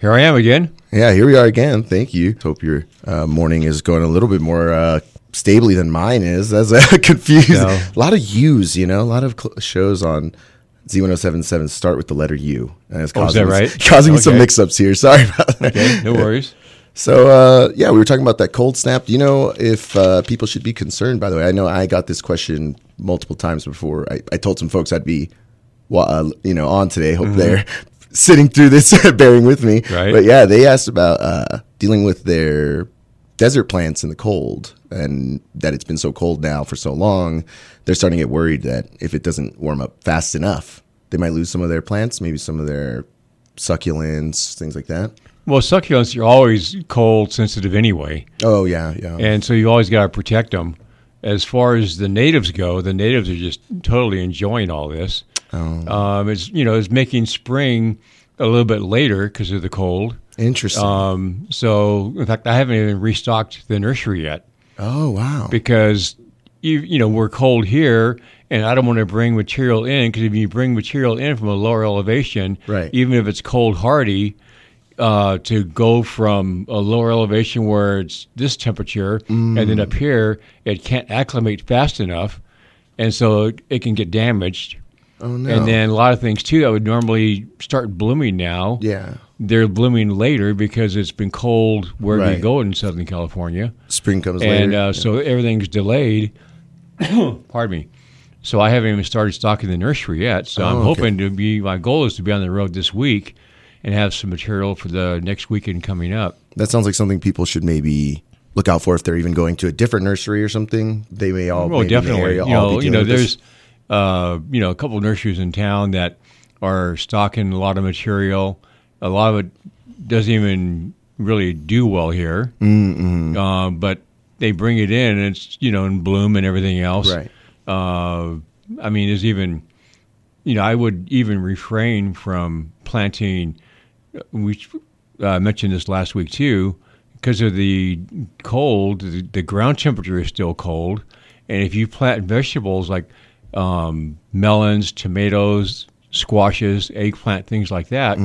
Here I am again. Yeah, here we are again. Thank you. Hope your uh, morning is going a little bit more uh, stably than mine is. That's uh, confused. No. A lot of U's, you know, a lot of cl- shows on Z1077 start with the letter U. And it's Oh, is that right? causing some mix ups here. Sorry about that. Okay, no worries. So, uh, yeah, we were talking about that cold snap. Do you know if uh, people should be concerned, by the way? I know I got this question multiple times before. I, I told some folks I'd be, wa- uh, you know, on today. Hope they're sitting through this, bearing with me. Right. But yeah, they asked about uh, dealing with their desert plants in the cold and that it's been so cold now for so long. They're starting to get worried that if it doesn't warm up fast enough, they might lose some of their plants, maybe some of their succulents, things like that. Well, succulents you're always cold sensitive anyway, Oh, yeah, yeah. and so you always got to protect them. As far as the natives go, the natives are just totally enjoying all this. Oh. Um, it's you know it's making spring a little bit later because of the cold. Interesting. Um, so in fact, I haven't even restocked the nursery yet oh wow. because you you know we're cold here, and I don't want to bring material in because if you bring material in from a lower elevation, Right. even if it's cold hardy, uh, to go from a lower elevation where it's this temperature, and then up here it can't acclimate fast enough, and so it, it can get damaged. Oh no. And then a lot of things too that would normally start blooming now, yeah, they're blooming later because it's been cold where Right. you go in Southern California spring comes and later. uh, so everything's delayed. Pardon me. So I haven't even started stocking the nursery yet. So I'm Oh, okay. hoping to be. My goal is to be on the road this week and have some material for the next weekend coming up. that sounds like something people should maybe look out for if they're even going to a different nursery or something. They may all. Oh, maybe in the definitely. You all be know, you know, with this. Uh, you know a couple of nurseries in town that are stocking a lot of material. A lot of it doesn't even really do well here, uh, but they bring it in and it's you know in bloom and everything else. right. Uh, I mean, there's even, you know, I would even refrain from planting. We uh, mentioned this last week too, because of the cold. The, the ground temperature is still cold, and if you plant vegetables like um, melons, tomatoes, squashes, eggplant, things like that,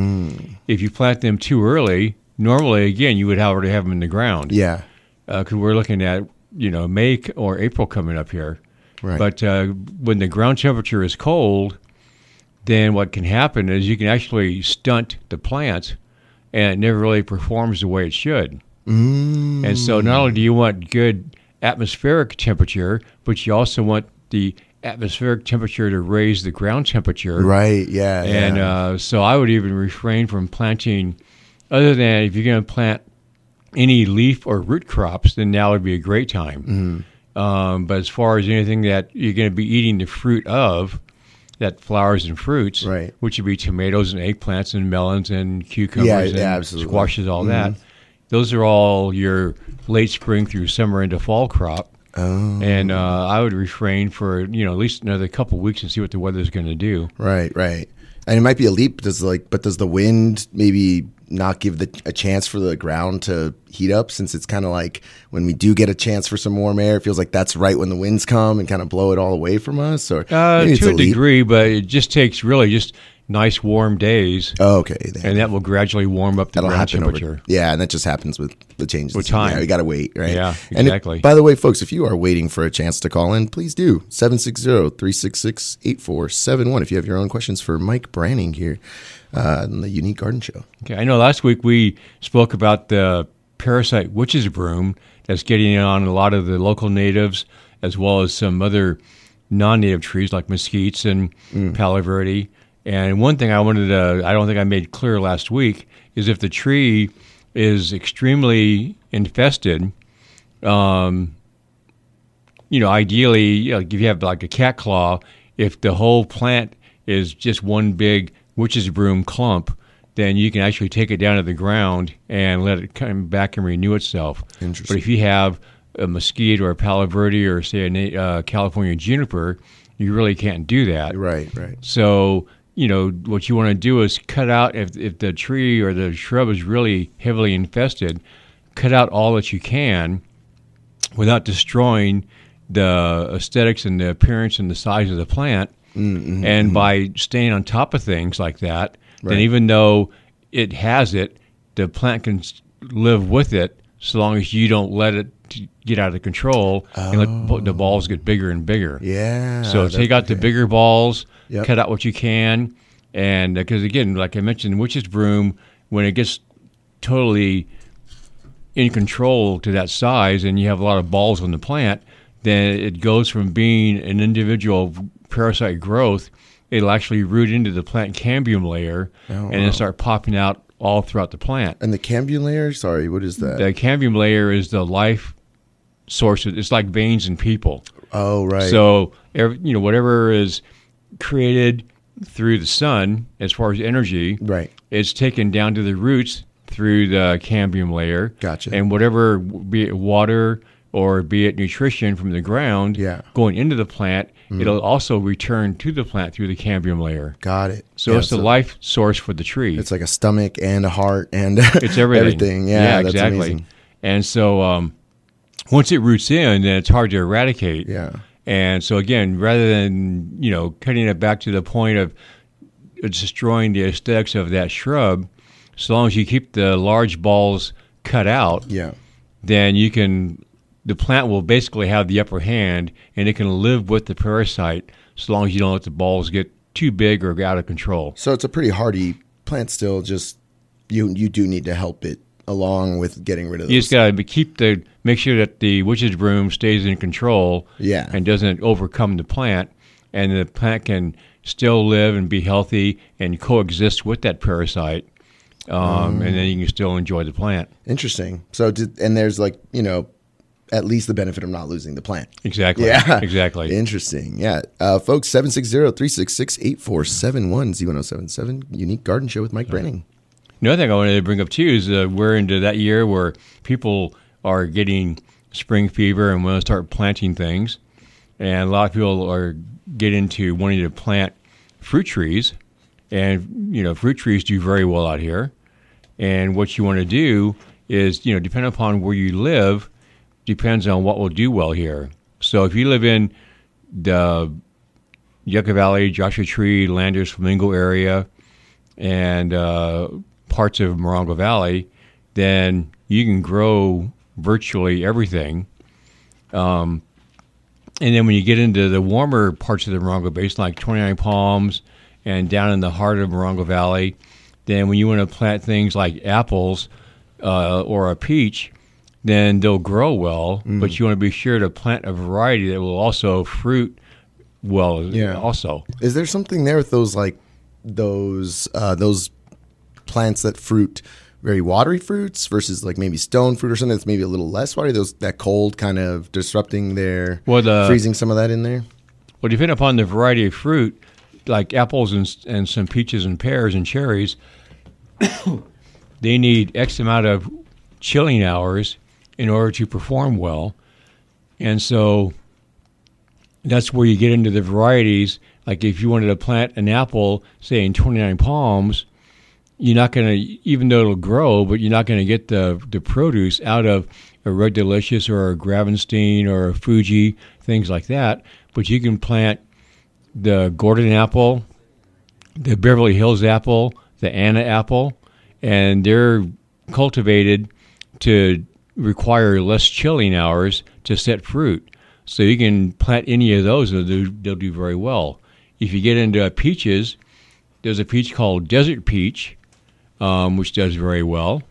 if you plant them too early, normally again you would already have them in the ground Yeah. because we're looking at you know May or April coming up here. Right. But uh, when the ground temperature is cold, then what can happen is you can actually stunt the plant, and it never really performs the way it should. Mm. And so not only do you want good atmospheric temperature, but you also want the atmospheric temperature to raise the ground temperature. Right. Yeah. And yeah. uh, so I would even refrain from planting, other than if you're going to plant any leaf or root crops, then now would be a great time. Mm-hmm. Um, but as far as anything that you're going to be eating the fruit of, that flowers and fruits, Right. which would be tomatoes and eggplants and melons and cucumbers Yeah, and yeah. Mm-hmm. squashes, all that. Those are all your late spring through summer into fall crop. Oh. And uh, I would refrain for you know at least another couple weeks and see what the weather's going to do. Right. Right. And it might be a leap. Does like, but does the wind maybe not give the a chance for the ground to heat up? Since it's kind of like when we do get a chance for some warm air, it feels like that's right when the winds come and kind of blow it all away from us. Or Uh, to a, leap. degree, but it just takes really just nice warm days, Oh, okay. Then. and that will gradually warm up the ground temperature. over. Yeah, and that just happens with the changes. With time. Yeah, we got to wait, right? Yeah, if- exactly. by the way, folks, if you are waiting for a chance to call in, please do. 760-366-8471 if you have your own questions for Mike Branning here uh, on the Unique Garden Show. Okay, I know last week we spoke about the parasite witch's broom that's getting on a lot of the local natives, as well as some other non-native trees like mesquites and palo verde. And one thing I wanted to, I don't think I made clear last week, is if the tree is extremely infested, um, you know, ideally, you know, if you have like a cat claw, if the whole plant is just one big witch's broom clump, then you can actually take it down to the ground and let it come back and renew itself. Interesting. But if you have a mesquite or a palo verde or say a uh, California juniper, you really can't do that. Right, right. So, you know, what you want to do is cut out, if, if the tree or the shrub is really heavily infested, cut out all that you can without destroying the aesthetics and the appearance and the size of the plant. Mm-hmm. And by staying on top of things like that, then even though it has it, the plant can live with it so long as you don't let it get out of control and let the balls get bigger and bigger. Yeah. So take out the bigger balls, Yep. cut out what you can, and uh, because again, like I mentioned, witch's broom, when it gets totally in control to that size, and you have a lot of balls on the plant, then it goes from being an individual parasite growth. It'll actually root into the plant cambium layer, Oh, and wow. then start popping out all throughout the plant. And the cambium layer, sorry, what is that? The cambium layer is the life source. It's like veins in people. oh, right. So, every, you know, whatever is created through the sun, as far as energy, right. is taken down to the roots through the cambium layer. Gotcha. And whatever, be it water or be it nutrition from the ground, Yeah. going into the plant, it'll also return to the plant through the cambium layer. Got it. So Yeah, it's the life source for the tree. It's like a stomach and a heart and It's everything. everything. Yeah, that's exactly. amazing. And so um, once it roots in, then it's hard to eradicate. Yeah. And so again, rather than you know cutting it back to the point of destroying the aesthetics of that shrub, so long as you keep the large balls cut out, Yeah. then you can the plant will basically have the upper hand, and it can live with the parasite so long as you don't let the balls get too big or out of control. So it's a pretty hardy plant still, just you you do need to help it along with getting rid of the You just gotta keep the make sure that the witch's broom stays in control. Yeah. And doesn't overcome the plant, and the plant can still live and be healthy and coexist with that parasite, um, and then you can still enjoy the plant. Interesting. So did, and there's like, you know, at least the benefit of not losing the plant. Exactly. Yeah. Exactly. Interesting. Yeah. Uh, folks, 760-366-8471, Z1077, Unique Garden Show with Mike Branning. Another thing I wanted to bring up too is uh, we're into that year where people are getting spring fever and want to start planting things, and a lot of people are get into wanting to plant fruit trees, and you know fruit trees do very well out here. And what you want to do is you know depending upon where you live, depends on what will do well here. So if you live in the Yucca Valley, Joshua Tree, Landers, Flamingo area, and uh, parts of Morongo Valley, then you can grow virtually everything. Um, and then when you get into the warmer parts of the Morongo Basin, like 29 Palms and down in the heart of Morongo Valley, then when you want to plant things like apples uh, or a peach, then they'll grow well. But you want to be sure to plant a variety that will also fruit well. Yeah. Also, Is there something there with those like those uh, those plants that fruit very watery fruits versus like maybe stone fruit or something that's maybe a little less watery? Those that cold kind of disrupting their Well, the- freezing some of that in there. Well, depending upon the variety of fruit, like apples and, and some peaches and pears and cherries, they need X amount of chilling hours in order to perform well. And so that's where you get into the varieties. Like if you wanted to plant an apple, say in 29 palms, you're not going to, even though it'll grow, but you're not going to get the, the produce out of a Red Delicious or a Gravenstein or a Fuji, things like that. But you can plant the Gordon apple, the Beverly Hills apple, the Anna apple, and they're cultivated to require less chilling hours to set fruit. So you can plant any of those, and they'll do, very well. If you get into peaches, there's a peach called Desert Peach, um, which does very well.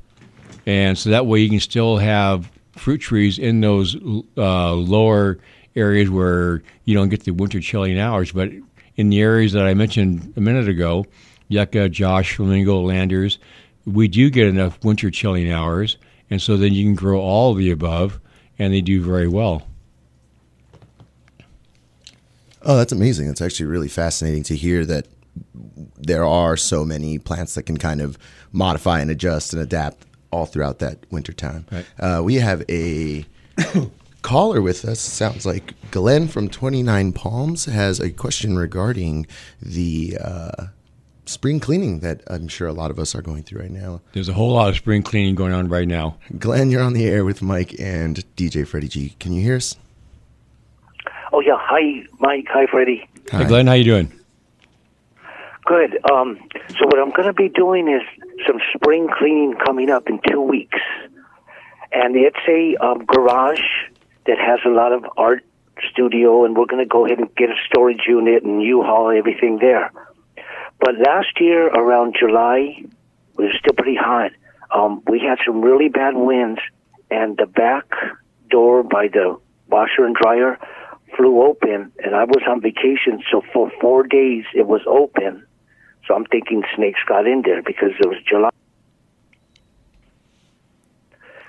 And so that way you can still have fruit trees in those uh, lower areas where you don't get the winter chilling hours. But in the areas that I mentioned a minute ago, Yucca, Josh, Flamingo, Landers, we do get enough winter chilling hours. And so then you can grow all of the above, and they do very well. Oh, that's amazing. It's actually really fascinating to hear that there are so many plants that can kind of modify and adjust and adapt all throughout that winter time. Right. Uh, we have a caller with us. Sounds like Glenn from 29 Palms has a question regarding the uh, spring cleaning that I'm sure a lot of us are going through right now. There's a whole lot of spring cleaning going on right now. Glenn, you're on the air with Mike and DJ Freddie G. Can you hear us? Oh yeah, hi Mike, hi Freddie. Hey, Glenn, how you doing? Good. Um, so what I'm going to be doing is some spring cleaning coming up in two weeks, and it's a um, garage that has a lot of art studio, and we're going to go ahead and get a storage unit and U-Haul everything there. But last year, around July, it was still pretty hot. Um, we had some really bad winds, and the back door by the washer and dryer flew open, and I was on vacation, so for four days it was open. So I'm thinking snakes got in there because it was July.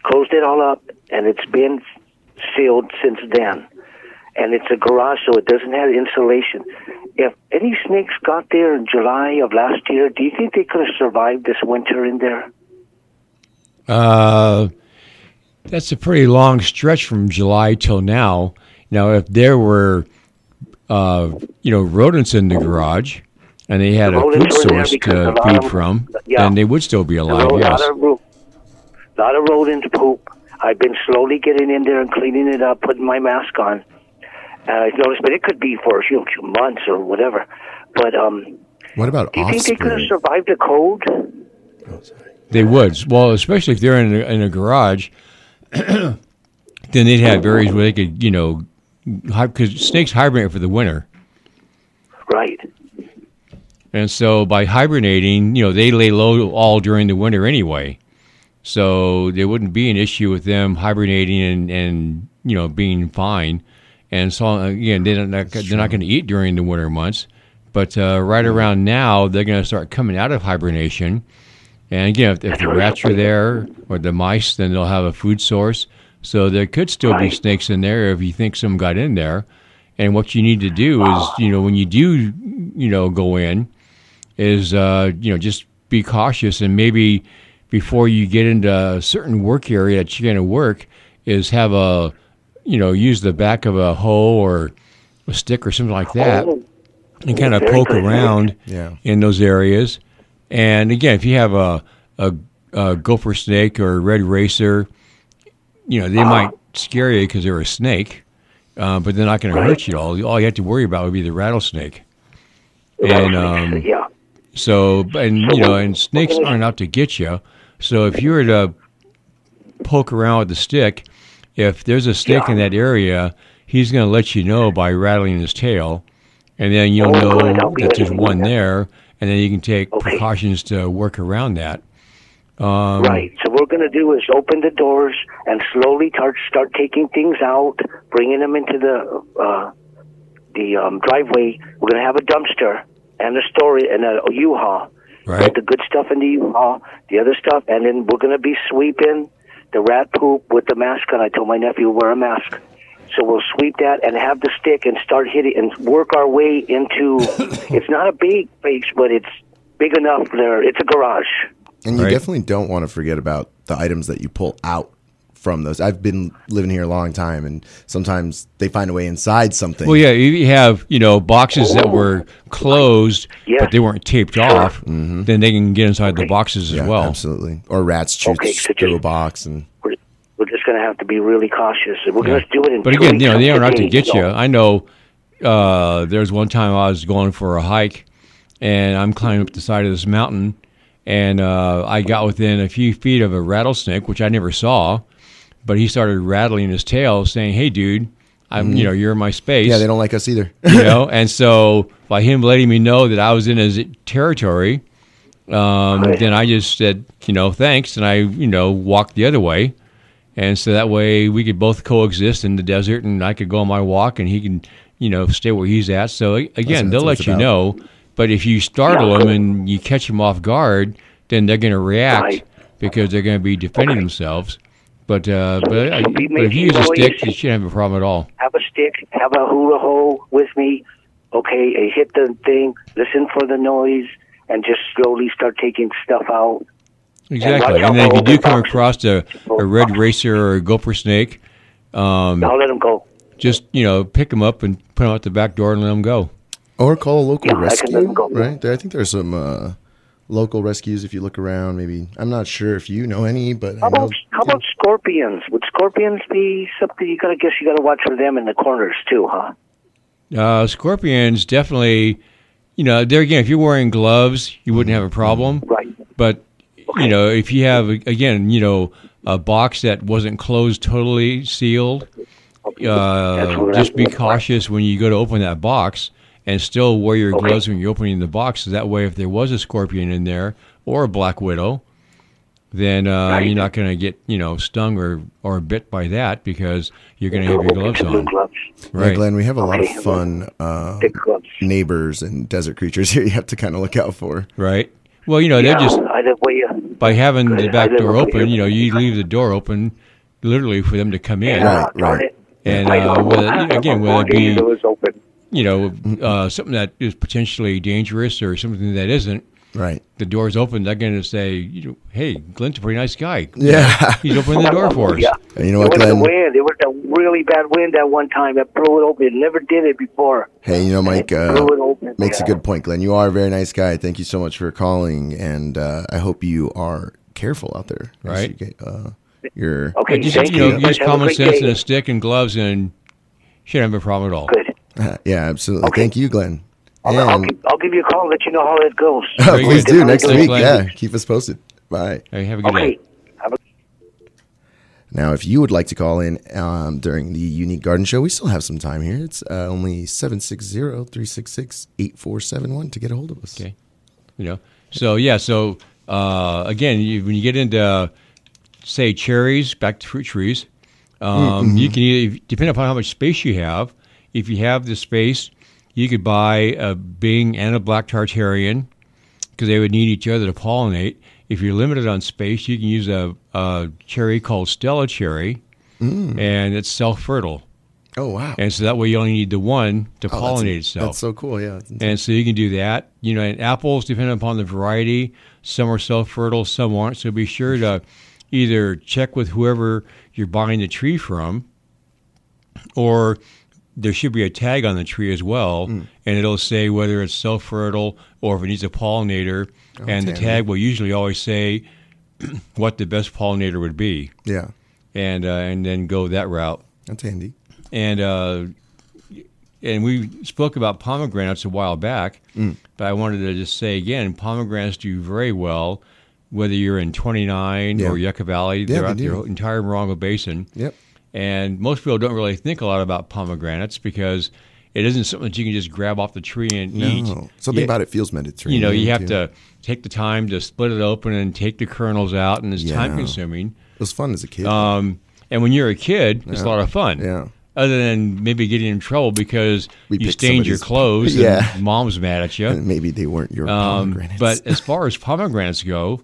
Closed it all up, and it's been sealed since then. And it's a garage, so it doesn't have insulation. If any snakes got there in July of last year, do you think they could have survived this winter in there? Uh, that's a pretty long stretch from July till now. Now, if there were, uh, you know, rodents in the garage and they had The a food rodents were there source to feed of- from, yeah. then they would still be alive. ro- Yes. lot of lot of rodent poop. I've been slowly getting in there and cleaning it up, putting my mask on. And I've noticed, but it could be for a few, few months or whatever. But um, What about do you think they could have survived the cold? They would. Well, especially if they're in a, in a garage, then they'd have areas where they could, you know, because snakes hibernate for the winter. Right. And so by hibernating, you know, they lay low all during the winter anyway. So there wouldn't be an issue with them hibernating and, and you know, being fine. And so, again, they're not, they're not going to eat during the winter months. But uh, right around now, they're going to start coming out of hibernation. And again, if, if the rats are there or the mice, then they'll have a food source. So there could still be snakes in there if you think some got in there. And what you need to do is, you know, when you do, you know, go in, is uh, you know just be cautious and maybe before you get into a certain work area that you're going to work is have a you know use the back of a hoe or a stick or something like that Oh, and kind of poke around Yeah. in those areas. And again, if you have a, a, a gopher snake or a red racer, you know they might scare you because they're a snake, uh, but they're not going to hurt you at all. All you have to worry about would be the rattlesnake. And um, yeah. so, and you know, and snakes aren't out to get you. So if you were to poke around with the stick, if there's a snake in that area, he's going to let you know by rattling his tail, and then you'll Oh, know good. I'll be that there's one that. there, and then you can take Okay. precautions to work around that. Um, Right. So what we're going to do is open the doors and slowly start start taking things out, bringing them into the uh, the um, driveway. We're going to have a dumpster and a storage and a U-Haul. Right. Put the good stuff in the U-Haul, the other stuff, and then we're going to be sweeping the rat poop with the mask on. I told my nephew wear a mask. So we'll sweep that and have the stick and start hitting and work our way into. it's not a big place, but it's big enough. There, it's a garage. And you Right. definitely don't want to forget about the items that you pull out from those. I've been living here a long time, and sometimes they find a way inside something. Well, yeah, you have you know boxes that were closed, Yeah. but they weren't taped off. Then they can get inside the boxes as Yeah, well. absolutely. Or rats chew Okay, so through a box, and we're, we're just going to have to be really cautious. We're Yeah. going to do it in But again, you know, they aren't out to get so- you. I know uh, was one time I was going for a hike, and I'm climbing up the side of this mountain, and uh, I got within a few feet of a rattlesnake, which I never saw, but he started rattling his tail, saying, "Hey, dude, I'm, you know, you're in my space." Yeah, they don't like us either. you know, and so by him letting me know that I was in his territory, um, Right. then I just said, you know, thanks, and I, you know, walked the other way, and so that way we could both coexist in the desert, and I could go on my walk, and he can, you know, stay where he's at. So again, they'll let you about. know, but if you startle Yeah. them and you catch them off guard, then they're going to react Right. because they're going to be defending Okay. themselves. But uh, but, uh, So be but if you use making a stick, you shouldn't have a problem at all. Have a stick, have a hula hoe with me. Okay, uh, hit the thing, listen for the noise, and just slowly start taking stuff out. Exactly. watch out And then if you do come open across a, a red racer or a gopher snake, um, I'll let them go. just you know pick them up and put them out the back door and let them go. Or call a local Yeah, I can let rescue, them go. right? There, I think there's some uh, local rescues if you look around. Maybe I'm not sure if you know any, but How I know. about how about scorpions? Would scorpions be something you gotta guess you gotta watch for them in the corners too, huh? Uh, scorpions definitely, you know, there again, if you're wearing gloves, you wouldn't have a problem. Right. But you know, if you have again, you know, a box that wasn't closed totally sealed, Okay. uh, That's what just be that's- cautious when you go to open that box, and still wear your gloves when you're opening the box. So that way, if there was a scorpion in there or a black widow, then uh, Right. you're not going to get you know stung or or bit by that because you're going to have your gloves on. gloves. Yeah, Right. Glenn, we have a lot of fun uh, neighbors and desert creatures here. You have to kind of look out for. Right. Well, you know, Yeah, they're just I live way. Uh, by having the back door open, you know, you leave the door open literally for them to come in. yeah, Right, right. And uh, know. whether, again, whether it be It was open. You know uh, something that is potentially dangerous or something that isn't, Right. the door's open. They're going to say, you know, "Hey, Glenn's a pretty nice guy. Yeah. He's opening the door for us." Yeah. You know what, There was a wind. There was a really bad wind that one time that blew it open. It never did it before. Hey, you know, Mike uh, blew it open. makes a good point, Glenn. You are a very nice guy. Thank you so much for calling, and uh, I hope you are careful out there. Right. you get, uh, your Okay, just thank you know, use common sense day. and a stick and gloves, and shouldn't have a problem at all. Good. yeah, absolutely. Okay. Thank you, Glenn. I'll, I'll, give, I'll give you a call and let you know how it goes. Very please good. do next week. Glenn. Yeah, keep us posted. Bye. Hey, have a good Okay. day. Have a Now, if you would like to call in um, during the Unique Garden Show, we still have some time here. It's uh, only 760-366-8471 to get a hold of us. Okay. You know, so yeah, so uh, again, you, when you get into say cherries, back to fruit trees, um, you can either, depending upon how much space you have. If you have the space, you could buy a Bing and a black tartarian because they would need each other to pollinate. If you're limited on space, you can use a, a cherry called Stella cherry, mm. and it's self-fertile, Oh, wow. and so that way you only need the one to Oh, that's- pollinate itself. That's so cool. Yeah. And so you can do that. You know, and apples, depending upon the variety, some are self fertile, some aren't. So be sure to either check with whoever you're buying the tree from, or there should be a tag on the tree as well, Mm. and it'll say whether it's self fertile or if it needs a pollinator. and the tag will usually always say what the best pollinator would be, yeah. and uh, and then go that route That's handy. and uh, and we spoke about pomegranates a while back, Mm. but I wanted to just say again, pomegranates do very well, whether you're in 29 Yeah. or Yucca Valley, Yeah, throughout they the do. entire Morongo Basin. Yep. And most people don't really think a lot about pomegranates because it isn't something that you can just grab off the tree and eat. No. Something Yeah, about it feels Mediterranean. You know, you have too. to take the time to split it open and take the kernels out, and it's Yeah. time consuming. It was fun as a kid. Um, and when you're a kid, it's a lot of fun. yeah. Other than maybe getting in trouble because We you stained your clothes Yeah. and mom's mad at you. And maybe they weren't your Um, pomegranates. but as far as pomegranates go,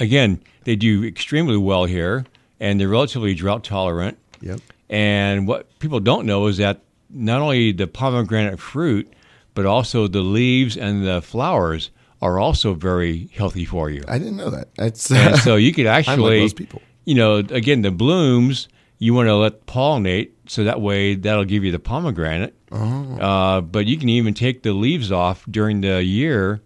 again, they do extremely well here, and they're relatively drought tolerant. yep. And what people don't know is that not only the pomegranate fruit, but also the leaves and the flowers are also very healthy for you. I didn't know that. That's And so you could actually, those people. you know, again, the blooms you want to let pollinate, so that way that'll give you the pomegranate. Oh. Uh, but you can even take the leaves off during the year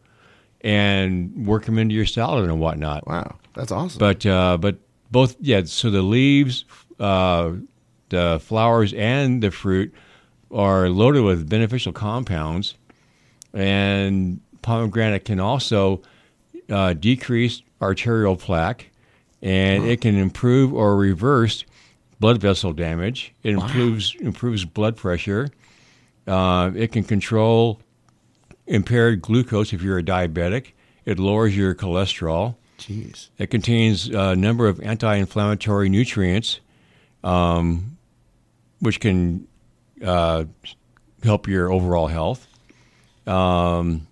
and work them into your salad and whatnot. wow. That's awesome. But uh, but both yeah. So the leaves, uh, the flowers, and the fruit are loaded with beneficial compounds, and pomegranate can also uh, decrease arterial plaque, and it can improve or reverse blood vessel damage. It improves improves blood pressure. Uh, it can control impaired glucose if you're a diabetic. It lowers your cholesterol. Jeez. It contains a number of anti-inflammatory nutrients, um, which can uh, help your overall health. Um,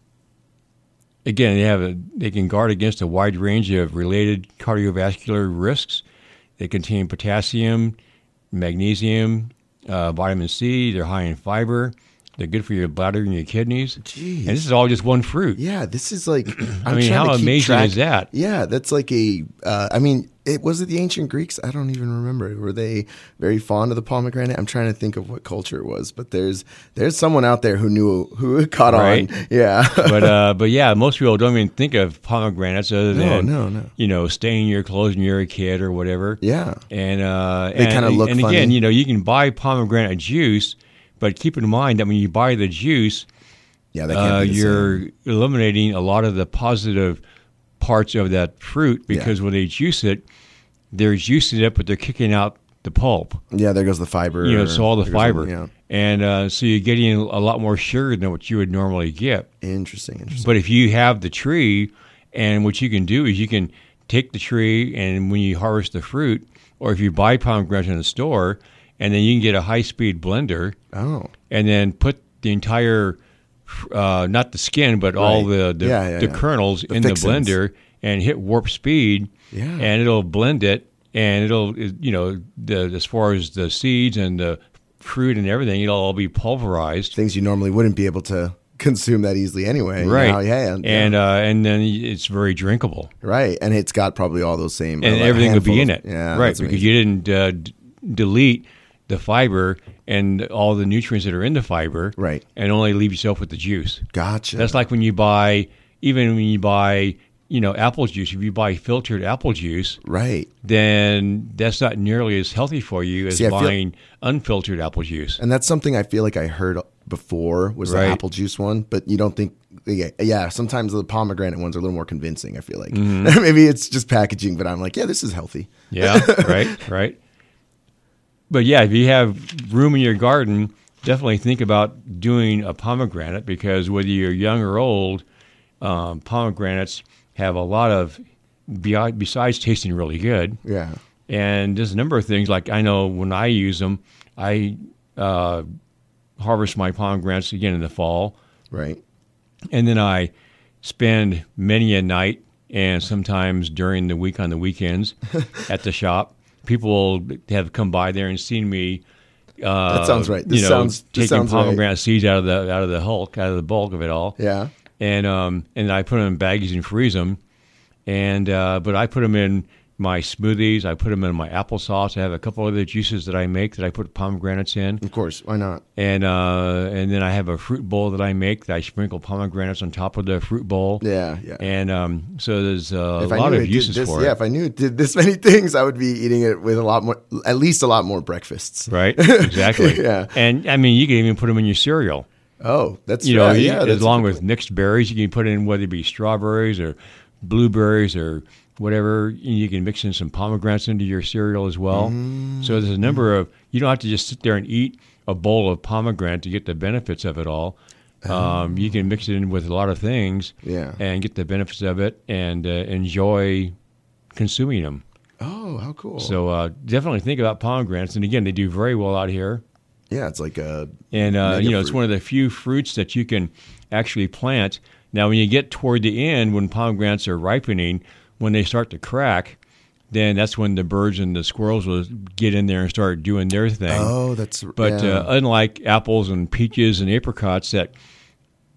again, they have a, they can guard against a wide range of related cardiovascular risks. They contain potassium, magnesium, uh, vitamin C. They're high in fiber. They're good for your bladder and your kidneys. Jeez. And this is all just one fruit. Yeah, this is like. I'm I mean, how amazing track- is that? Yeah, that's like a. Uh, I mean, it was it the ancient Greeks? I don't even remember. Were they very fond of the pomegranate? I'm trying to think of what culture it was, but there's there's someone out there who knew who caught Right. on. Yeah, but uh, but yeah, most people don't even think of pomegranates other than no, no. no. you know staining your clothes when you're a kid or whatever. yeah, And uh, They kinda look And funny. again, you know, you can buy pomegranate juice, but keep in mind that when you buy the juice, Yeah, uh, you're same. eliminating a lot of the positive parts of that fruit Yeah. because when they juice it, they're juicing it, but they're kicking out the pulp. Yeah, there goes the fiber. You know, so all the fiber, yeah. and uh, so you're getting a lot more sugar than what you would normally get. Interesting. Interesting. But if you have the tree, and what you can do is you can take the tree, and when you harvest the fruit, or if you buy pomegranates in the store, and then you can get a high speed blender, oh, and then put the entire, uh, not the skin, but all the the, Yeah, yeah, the yeah. kernels The in fixins. the blender, and hit warp speed, Yeah. and it'll blend it, and it'll you know the as far as the seeds and the fruit and everything, it'll all be pulverized. things you normally wouldn't be able to consume that easily anyway. Right. Yeah. yeah. and uh, and then it's very drinkable. right, and it's got probably all those same. and a everything would be in it. Yeah. right, because amazing. you didn't uh, d- delete the fiber and all the nutrients that are in the fiber, Right. and only leave yourself with the juice. Gotcha. That's like when you buy, even when you buy, you know, apple juice. If you buy filtered apple juice, right. then that's not nearly as healthy for you as See, I feel- buying unfiltered apple juice. And that's something I feel like I heard before was Right. the apple juice one, but you don't think. Yeah, yeah. Sometimes the pomegranate ones are a little more convincing. I feel like Mm-hmm. maybe it's just packaging, but I'm like, yeah, this is healthy. Yeah, right, right. But yeah, if you have room in your garden, definitely think about doing a pomegranate because whether you're young or old, um, pomegranates have a lot of, be- besides tasting really good, Yeah. and there's a number of things. Like I know when I use them, I uh, harvest my pomegranates again in the fall, Right. and then I spend many a night and sometimes during the week on the weekends at the shop. People have come by there and seen me. Uh, That sounds right. This you know, sounds- taking sounds right. pomegranate seeds out of the out of the hulk, out of the bulk of it all, Yeah. and um, and I put them in baggies and freeze them. And uh, but I put them in my smoothies. I put them in my applesauce. I have a couple other juices that I make that I put pomegranates in Of course. Why not? and uh, and then I have a fruit bowl that I make that I sprinkle pomegranates on top of the fruit bowl. Yeah. Yeah. And um, so there's a if lot of uses this, for yeah, it. Yeah, if I knew it did this many things, I would be eating it with a lot more, at least a lot more breakfasts. Right, exactly. Yeah. and I mean, you can even put them in your cereal. Oh, that's You know, right. yeah, along with mixed berries, you can put in whether it be strawberries or blueberries or whatever. You can mix in some pomegranates into your cereal as well. Mm. So there's a number of. You don't have to just sit there and eat a bowl of pomegranate to get the benefits of it all. Um, you can mix it in with a lot of things. Yeah. and get the benefits of it and uh, enjoy consuming them. Oh, how cool. So uh, definitely think about pomegranates. And again, they do very well out here. yeah, it's like a And uh, you know, it's one of the few fruits that you can actually plant. Now, when you get toward the end, when pomegranates are ripening, when they start to crack, then that's when the birds and the squirrels will get in there and start doing their thing. Oh, that's But yeah. uh, unlike apples and peaches and apricots, that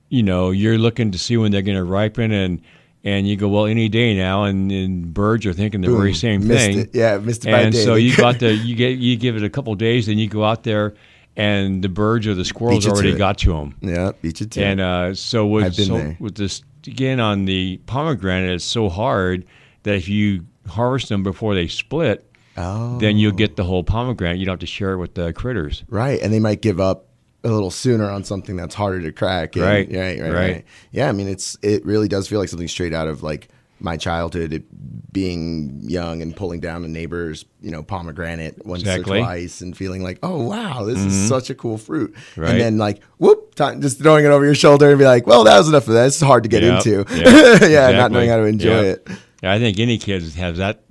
you know you're looking to see when they're going to ripen, and and you go, well, any day now, and, and birds are thinking the very same thing. it. Yeah, missed it and so you got the you get you give it a couple days, and you go out there, and the birds or the squirrels you to already got to them. yeah, beat you too. And uh, so with so with this again on the pomegranate, it's so hard that if you harvest them before they split, oh, then you'll get the whole pomegranate. You don't have to share it with the critters. right, and they might give up a little sooner on something that's harder to crack. and- Right, right, right, right. right. Yeah, I mean, it's it really does feel like something straight out of like my childhood, being young and pulling down a neighbor's you know pomegranate once Exactly. or twice, and feeling like, oh wow, this is mm-hmm. such a cool fruit. Right. And then like whoop, time, just throwing it over your shoulder and be like, well, that was enough of that. It's hard to get Yep, into. yep, yeah, not knowing how to enjoy Yep. it. I think any kid has that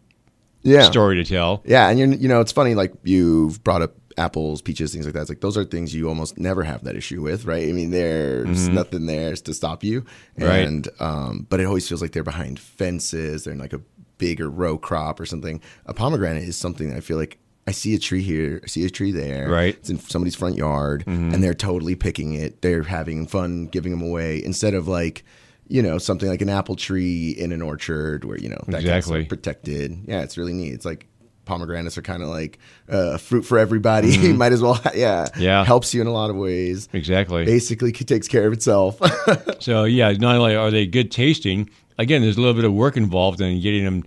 Yeah, story to tell. Yeah, and you're you know it's funny like you've brought up apples, peaches, things like that. It's like those are things you almost never have that issue with, right? I mean, there's nothing there to stop you, Mm-hmm. Right. um, but it always feels like they're behind fences. They're in like a bigger row crop or something. A pomegranate is something that I feel like. I see a tree here. I see a tree there. Right. Mm-hmm. It's in somebody's front yard, and they're totally picking it. They're having fun giving them away instead of like, you know, something like an apple tree in an orchard where you know that guy's, like, protected. Yeah, it's really neat. It's like pomegranates are kind of like uh, fruit for everybody. Might as well, yeah, Mm-hmm. Yeah. helps you in a lot of ways. Exactly. Basically, takes care of itself. So yeah, not only are they good tasting, again, there's a little bit of work involved in getting them,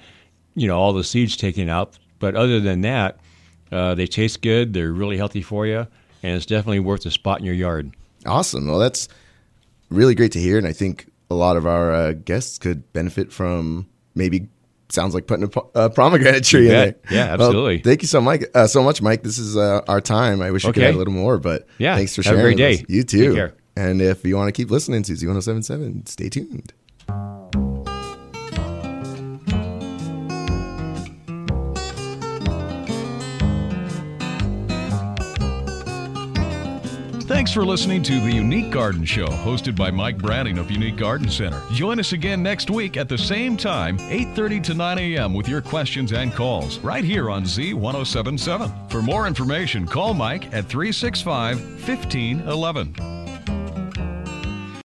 you know, all the seeds taken out. But other than that, uh, they taste good. They're really healthy for you, and it's definitely worth a spot in your yard. awesome. Well, that's really great to hear, and I think a lot of our uh, guests could benefit from maybe. Sounds like putting a, a pomegranate tree in there. Yeah, Well, absolutely. thank you so much, uh, so much, Mike. This is uh, our time. I wish we could Okay. add a little more, but Yeah, thanks for have a sharing. great day. us. You too. And if you want to keep listening to Z1077, stay tuned. Thanks for listening to The Unique Garden Show, hosted by Mike Branning of Unique Garden Center. Join us again next week at the same time, 8:30 to 9 a.m. with your questions and calls right here on Z1077. For more information, call Mike at 365 1511.